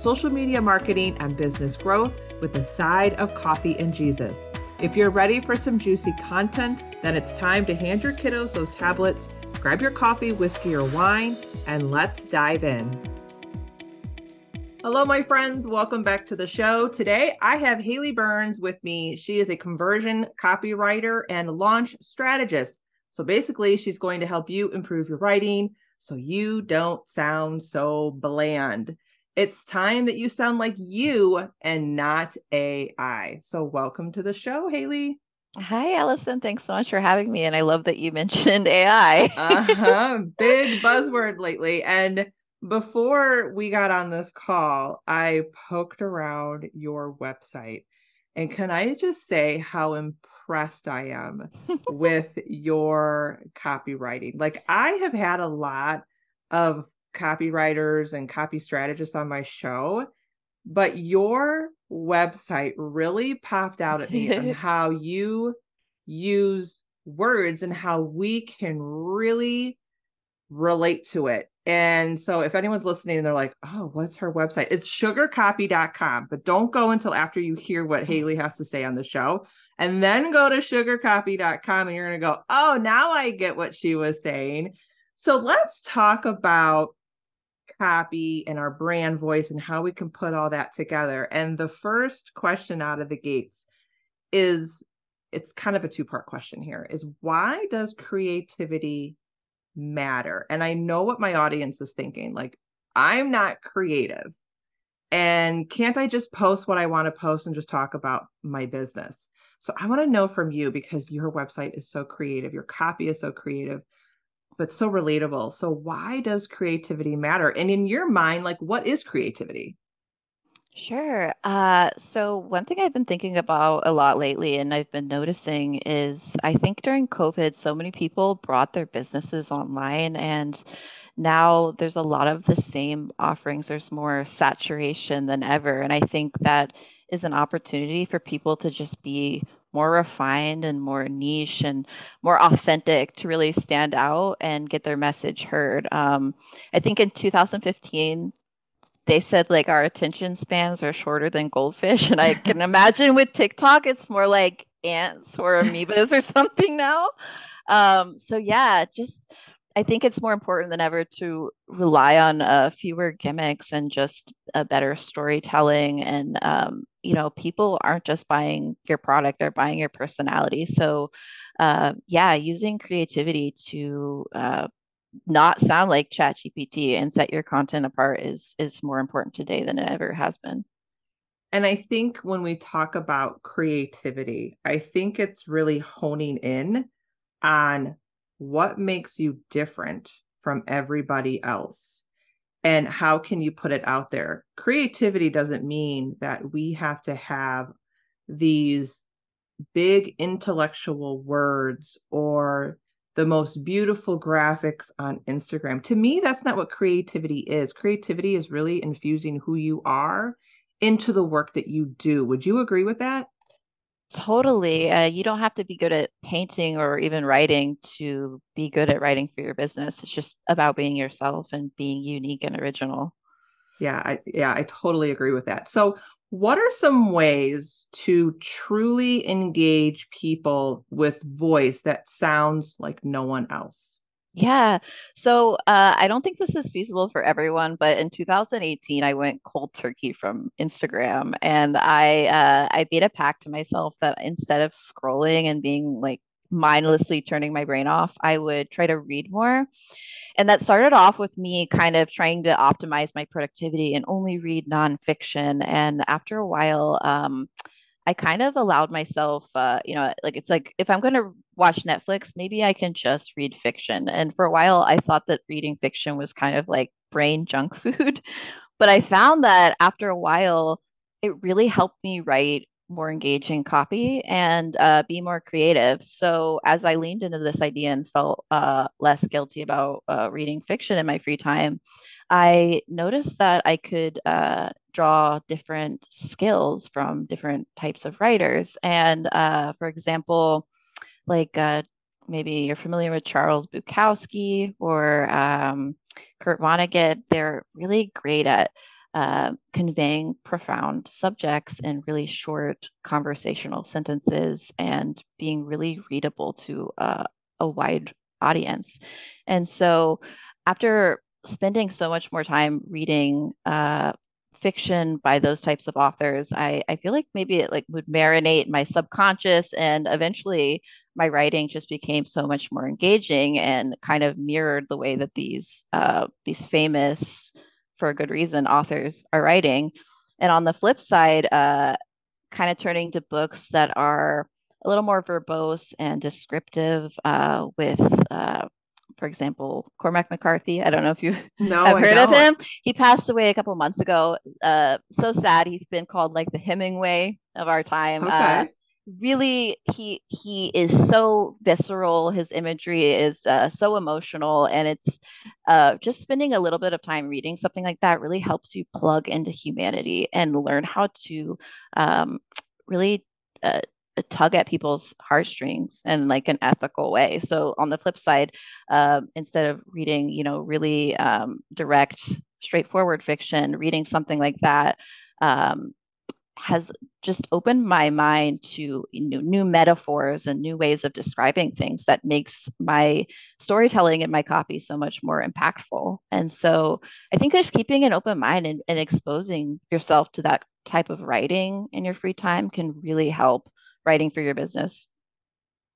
social media marketing, and business growth with a side of coffee and Jesus. If you're ready for some juicy content, then it's time to hand your kiddos those tablets, grab your coffee, whiskey, or wine, and let's dive in. Hello, my friends. Welcome back to the show. Today, I have Haley Burns with me. She is a conversion copywriter and launch strategist. So basically, she's going to help you improve your writing so you don't sound so bland. It's time that you sound like you and not AI. So, welcome to the show, Haley. Hi, Allison. Thanks so much for having me. And I love that you mentioned AI. uh-huh. Big buzzword lately. And before we got on this call, I poked around your website. And can I just say how impressed I am with your copywriting? Like, I have had a lot of copywriters and copy strategists on my show, but your website really popped out at me on how you use words and how we can really relate to it. And so if anyone's listening and they're like, oh, what's her website? It's sugarcopy.com, but don't go until after you hear what mm. Haley has to say on the show. And then go to sugarcopy.com and you're going to go, oh, now I get what she was saying. So let's talk about copy and our brand voice and how we can put all that together. And the first question out of the gates is it's kind of a two part question here is why does creativity matter? And I know what my audience is thinking like, I'm not creative. And can't I just post what I want to post and just talk about my business? So I want to know from you because your website is so creative, your copy is so creative but so relatable. So why does creativity matter? And in your mind, like what is creativity? Sure. Uh, so one thing I've been thinking about a lot lately, and I've been noticing, is I think during COVID, so many people brought their businesses online, and now there's a lot of the same offerings. There's more saturation than ever, and I think that is an opportunity for people to just be more refined and more niche and more authentic to really stand out and get their message heard. Um, I think in 2015, they said like our attention spans are shorter than goldfish. And I can imagine with TikTok, it's more like ants or amoebas or something now. Um, so yeah, just I think it's more important than ever to rely on uh, fewer gimmicks and just a better storytelling. And, um, you know, people aren't just buying your product, they're buying your personality. So, uh, yeah, using creativity to uh, not sound like ChatGPT and set your content apart is is more important today than it ever has been. And I think when we talk about creativity, I think it's really honing in on what makes you different from everybody else and how can you put it out there creativity doesn't mean that we have to have these big intellectual words or the most beautiful graphics on Instagram. To me, that's not what creativity is. Creativity is really infusing who you are into the work that you do. Would you agree with that? Totally. Uh, you don't have to be good at painting or even writing to be good at writing for your business. It's just about being yourself and being unique and original. Yeah, I, yeah, I totally agree with that. So, what are some ways to truly engage people with voice that sounds like no one else? Yeah. So uh, I don't think this is feasible for everyone, but in 2018, I went cold turkey from Instagram, and I uh, I made a pact to myself that instead of scrolling and being like mindlessly turning my brain off, I would try to read more. And that started off with me kind of trying to optimize my productivity and only read nonfiction. And after a while, um, I kind of allowed myself, uh, you know, like it's like if I'm going to watch Netflix, maybe I can just read fiction. And for a while, I thought that reading fiction was kind of like brain junk food. but I found that after a while, it really helped me write more engaging copy and uh, be more creative. So as I leaned into this idea and felt uh, less guilty about uh, reading fiction in my free time, I noticed that I could uh, draw different skills from different types of writers. And uh, for example, like uh, maybe you're familiar with Charles Bukowski or um, Kurt Vonnegut, they're really great at uh, conveying profound subjects in really short conversational sentences and being really readable to uh, a wide audience. And so, after spending so much more time reading uh, fiction by those types of authors, I, I feel like maybe it like would marinate my subconscious, and eventually my writing just became so much more engaging and kind of mirrored the way that these uh, these famous for a good reason authors are writing. And on the flip side uh, kind of turning to books that are a little more verbose and descriptive uh, with uh, for example cormac mccarthy. I don't know if you've no, heard of him. He passed away a couple months ago. Uh, so sad. He's been called like the hemingway of our time. Uh, okay really he he is so visceral his imagery is uh, so emotional and it's uh, just spending a little bit of time reading something like that really helps you plug into humanity and learn how to um, really uh, tug at people's heartstrings in like an ethical way. So on the flip side uh, instead of reading you know really um, direct straightforward fiction reading something like that um, has just opened my mind to you know, new metaphors and new ways of describing things that makes my storytelling and my copy so much more impactful. And so I think just keeping an open mind and, and exposing yourself to that type of writing in your free time can really help writing for your business.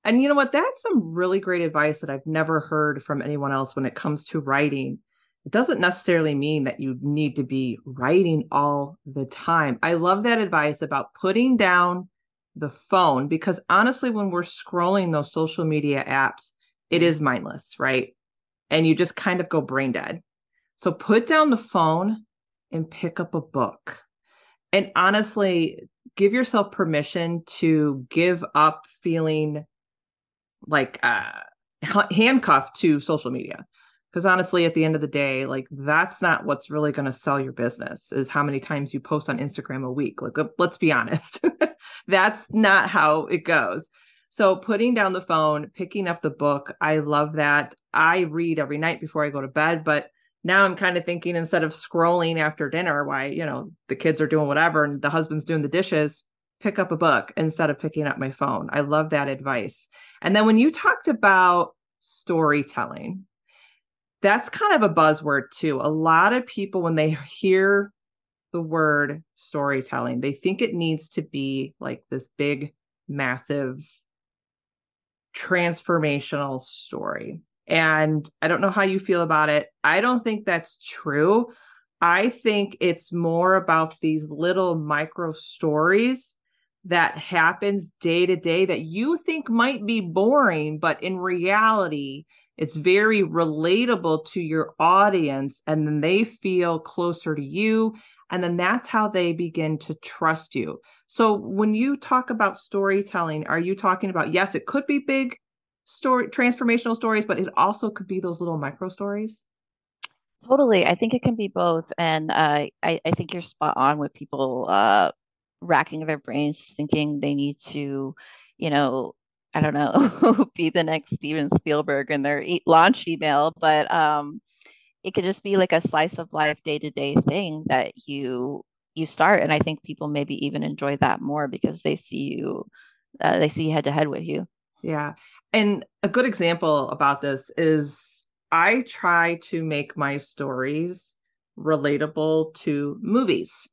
And you know what? That's some really great advice that I've never heard from anyone else when it comes to writing it doesn't necessarily mean that you need to be writing all the time. I love that advice about putting down the phone because honestly, when we're scrolling those social media apps, it is mindless, right? And you just kind of go brain dead. So put down the phone and pick up a book. And honestly, give yourself permission to give up feeling like uh, handcuffed to social media because honestly at the end of the day like that's not what's really going to sell your business is how many times you post on instagram a week. Like let's be honest. That's not how it goes. So putting down the phone picking up the book i love that. I read every night before i go to bed but now i'm kind of thinking instead of scrolling after dinner why you know the kids are doing whatever and the husband's doing the dishes pick up a book instead of picking up my phone. I love that advice. And then when you talked about storytelling that's kind of a buzzword too. A lot of people, when they hear the word storytelling, they think it needs to be like this big, massive, transformational story. And I don't know how you feel about it. I don't think that's true. I think it's more about these little micro stories that happens day to day that you think might be boring, but in reality, it's very relatable to your audience and then they feel closer to you and then that's how they begin to trust you. So when you talk about storytelling are you talking about yes it could be big story transformational stories but it also could be those little micro stories? Totally i think it can be both and uh, I, I think you're spot on with people uh, racking their brains thinking they need to you know I don't know, be the next Steven Spielberg in their launch email, but um, it could just be like a slice of life day to day thing that you you start, and I think people maybe even enjoy that more because they see you, uh, they see head to head with you. Yeah, and a good example about this is I try to make my stories relatable to movies.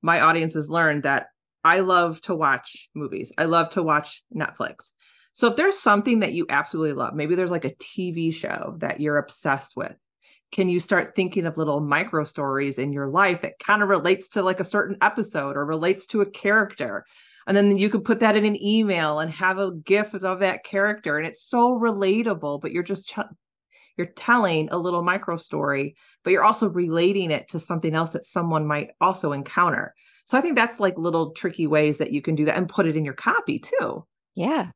My audiences learned that I love to watch movies. I love to watch Netflix. So if there's something that you absolutely love, maybe there's like a TV show that you're obsessed with, can you start thinking of little micro stories in your life that kind of relates to like a certain episode or relates to a character? And then you can put that in an email and have a gif of that character. And it's so relatable, but you're just ch- you're telling a little micro story, but you're also relating it to something else that someone might also encounter. So I think that's like little tricky ways that you can do that and put it in your copy too. Yeah.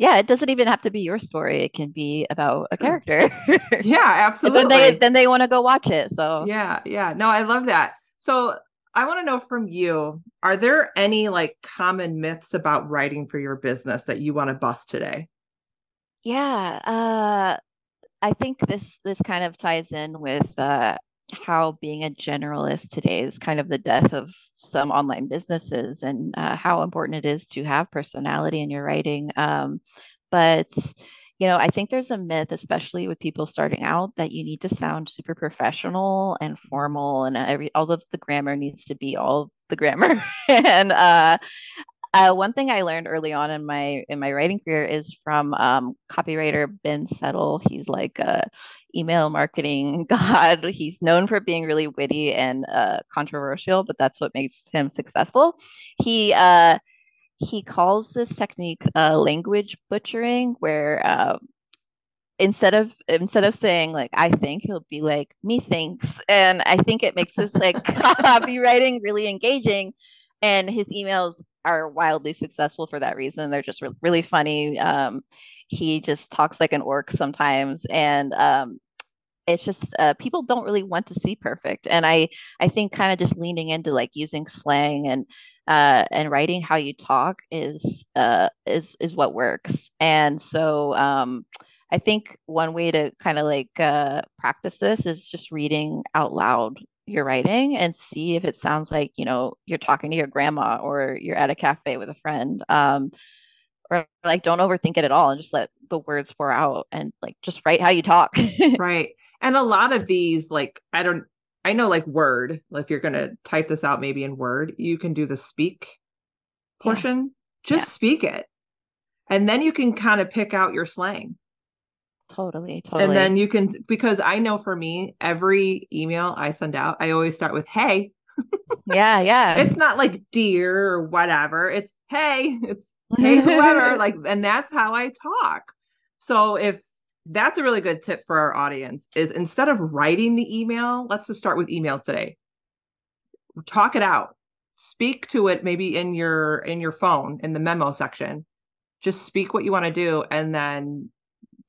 Yeah, it doesn't even have to be your story. It can be about a character. yeah, absolutely. then they then they want to go watch it. So yeah, yeah. No, I love that. So I want to know from you, are there any like common myths about writing for your business that you want to bust today? Yeah, uh I think this this kind of ties in with uh how being a generalist today is kind of the death of some online businesses and uh, how important it is to have personality in your writing. Um, but you know, I think there's a myth, especially with people starting out, that you need to sound super professional and formal, and every all of the grammar needs to be all the grammar. and uh, uh, one thing I learned early on in my in my writing career is from um, copywriter Ben Settle. He's like a email marketing god. He's known for being really witty and uh, controversial, but that's what makes him successful. He uh, he calls this technique uh, language butchering, where uh, instead of instead of saying like I think, he'll be like me thinks, and I think it makes his like copywriting really engaging. And his emails are wildly successful for that reason. They're just re- really funny. Um, he just talks like an orc sometimes, and um, it's just uh, people don't really want to see perfect. And I I think kind of just leaning into like using slang and uh, and writing how you talk is uh, is is what works. And so um, I think one way to kind of like uh, practice this is just reading out loud your writing and see if it sounds like you know you're talking to your grandma or you're at a cafe with a friend um, or like don't overthink it at all and just let the words pour out and like just write how you talk right and a lot of these like i don't i know like word if you're going to type this out maybe in word you can do the speak portion yeah. just yeah. speak it and then you can kind of pick out your slang Totally, totally. And then you can because I know for me, every email I send out, I always start with hey. yeah, yeah. It's not like dear or whatever. It's hey, it's hey whoever like and that's how I talk. So if that's a really good tip for our audience is instead of writing the email, let's just start with emails today. Talk it out. Speak to it maybe in your in your phone in the memo section. Just speak what you want to do and then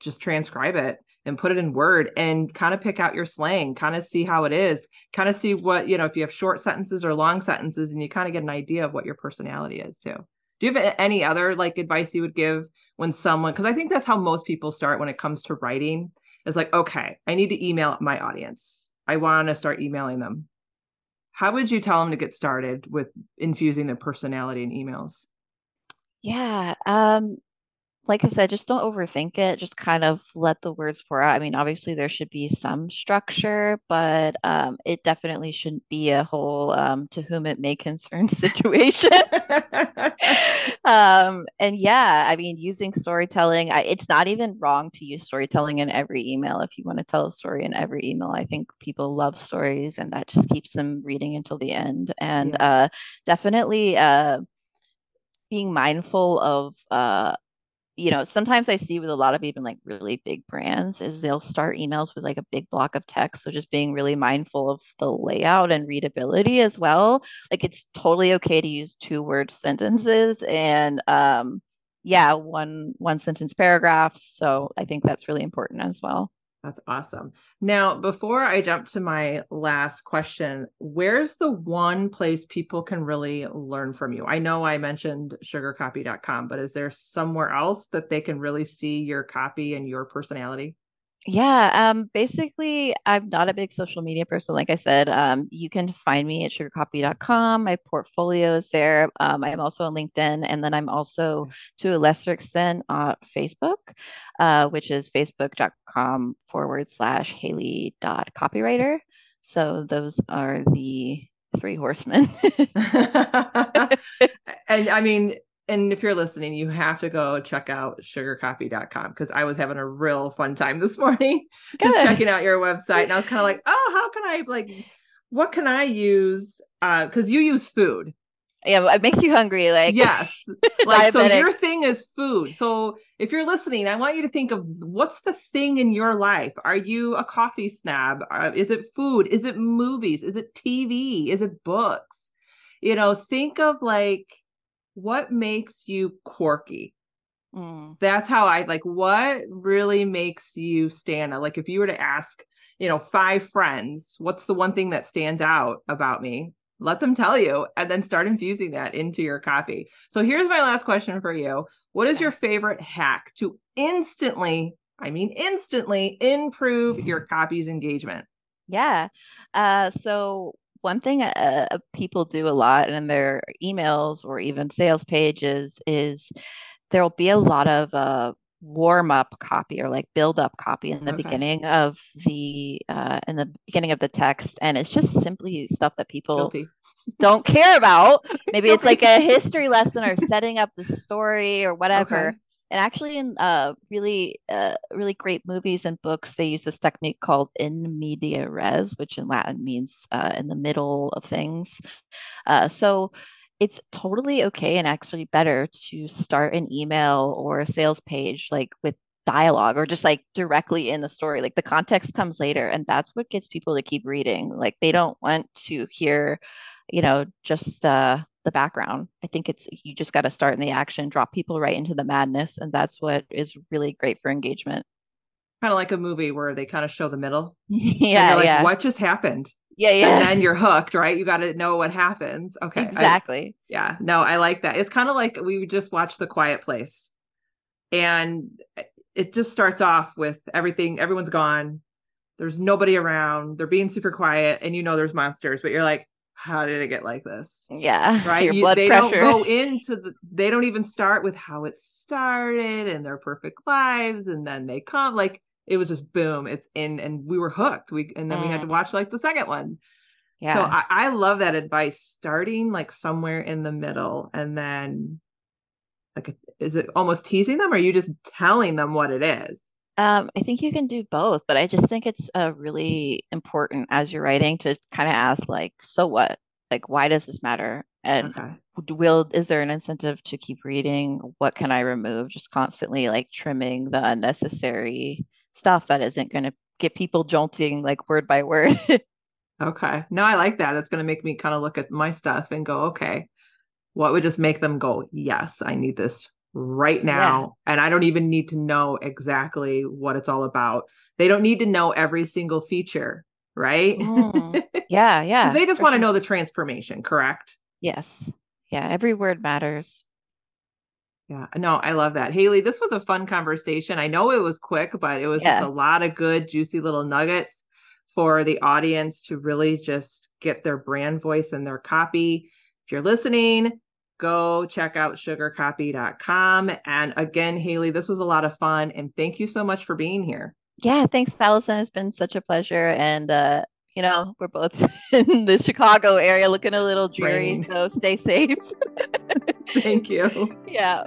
just transcribe it and put it in word and kind of pick out your slang kind of see how it is kind of see what you know if you have short sentences or long sentences and you kind of get an idea of what your personality is too. Do you have any other like advice you would give when someone because i think that's how most people start when it comes to writing is like okay i need to email my audience. I want to start emailing them. How would you tell them to get started with infusing their personality in emails? Yeah um like I said, just don't overthink it. Just kind of let the words pour out. I mean, obviously there should be some structure, but um, it definitely shouldn't be a whole um, to whom it may concern situation. um, and yeah, I mean, using storytelling, I, it's not even wrong to use storytelling in every email. If you want to tell a story in every email, I think people love stories, and that just keeps them reading until the end. And yeah. uh, definitely. Uh, being mindful of uh, you know, sometimes I see with a lot of even like really big brands is they'll start emails with like a big block of text. So just being really mindful of the layout and readability as well. Like it's totally okay to use two word sentences and um yeah, one one sentence paragraphs. So I think that's really important as well. That's awesome. Now, before I jump to my last question, where's the one place people can really learn from you? I know I mentioned sugarcopy.com, but is there somewhere else that they can really see your copy and your personality? Yeah, um, basically, I'm not a big social media person. Like I said, um, you can find me at sugarcopy.com. My portfolio is there. Um, I'm also on LinkedIn, and then I'm also, to a lesser extent, on Facebook, uh, which is facebook.com forward slash Haley dot copywriter. So those are the three horsemen. and I mean, and if you're listening, you have to go check out sugarcopy.com because I was having a real fun time this morning just checking out your website. And I was kind of like, oh, how can I like what can I use? Uh, because you use food. Yeah, it makes you hungry. Like yes, like so your thing is food. So if you're listening, I want you to think of what's the thing in your life. Are you a coffee snob? Uh, is it food? Is it movies? Is it TV? Is it books? You know, think of like what makes you quirky. Mm. That's how I like what really makes you stand out. Like if you were to ask, you know, five friends, what's the one thing that stands out about me? let them tell you and then start infusing that into your copy. So here's my last question for you. What is your favorite hack to instantly, I mean instantly improve your copy's engagement? Yeah. Uh, so one thing uh, uh, people do a lot in their emails or even sales pages is there'll be a lot of uh, warm up copy or like build up copy in the okay. beginning of the uh in the beginning of the text and it's just simply stuff that people Guilty. don't care about maybe it's like a history lesson or setting up the story or whatever okay. And actually in uh really uh really great movies and books they use this technique called in media res which in latin means uh in the middle of things. Uh so it's totally okay and actually better to start an email or a sales page like with dialogue or just like directly in the story. Like the context comes later and that's what gets people to keep reading. Like they don't want to hear you know just uh the background i think it's you just got to start in the action drop people right into the madness and that's what is really great for engagement kind of like a movie where they kind of show the middle yeah like yeah what just happened yeah, yeah. And then you're hooked, right? You got to know what happens. Okay. Exactly. I, yeah. No, I like that. It's kind of like we just watched The Quiet Place. And it just starts off with everything, everyone's gone. There's nobody around. They're being super quiet. And you know there's monsters, but you're like, how did it get like this? Yeah. Right. Your you, blood they pressure. don't go into the they don't even start with how it started and their perfect lives. And then they come like it was just boom, it's in, and we were hooked. We and then mm. we had to mm. watch like the second one. Yeah. So I, I love that advice. Starting like somewhere in the middle, and then like, is it almost teasing them, or are you just telling them what it is? Um, I think you can do both, but I just think it's uh, really important as you're writing to kind of ask, like, so what? Like, why does this matter? And okay. will is there an incentive to keep reading? What can I remove? Just constantly like trimming the unnecessary stuff that isn't going to get people jolting like word by word. okay. No, I like that. That's going to make me kind of look at my stuff and go, okay, what would just make them go, yes, I need this right now. Yeah. And I don't even need to know exactly what it's all about. They don't need to know every single feature, right? Mm. Yeah. Yeah. they just want to sure. know the transformation, correct? Yes. Yeah. Every word matters. Yeah, no, I love that. Haley, this was a fun conversation. I know it was quick, but it was yeah. just a lot of good, juicy little nuggets for the audience to really just get their brand voice and their copy. If you're listening, go check out sugarcopy.com. And again, Haley, this was a lot of fun. And thank you so much for being here. Yeah, thanks, Allison. It's been such a pleasure. And, uh, you know, we're both in the Chicago area looking a little dreary, Rain. so stay safe. Thank you. Yeah.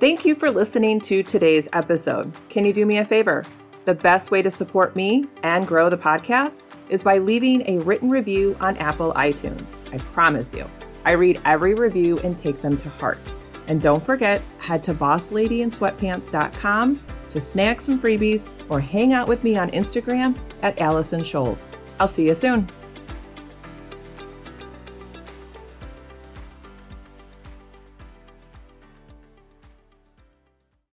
Thank you for listening to today's episode. Can you do me a favor? The best way to support me and grow the podcast is by leaving a written review on Apple iTunes. I promise you, I read every review and take them to heart. And don't forget, head to bossladyinsweatpants.com to snag some freebies or hang out with me on Instagram at Allison Scholes. I'll see you soon.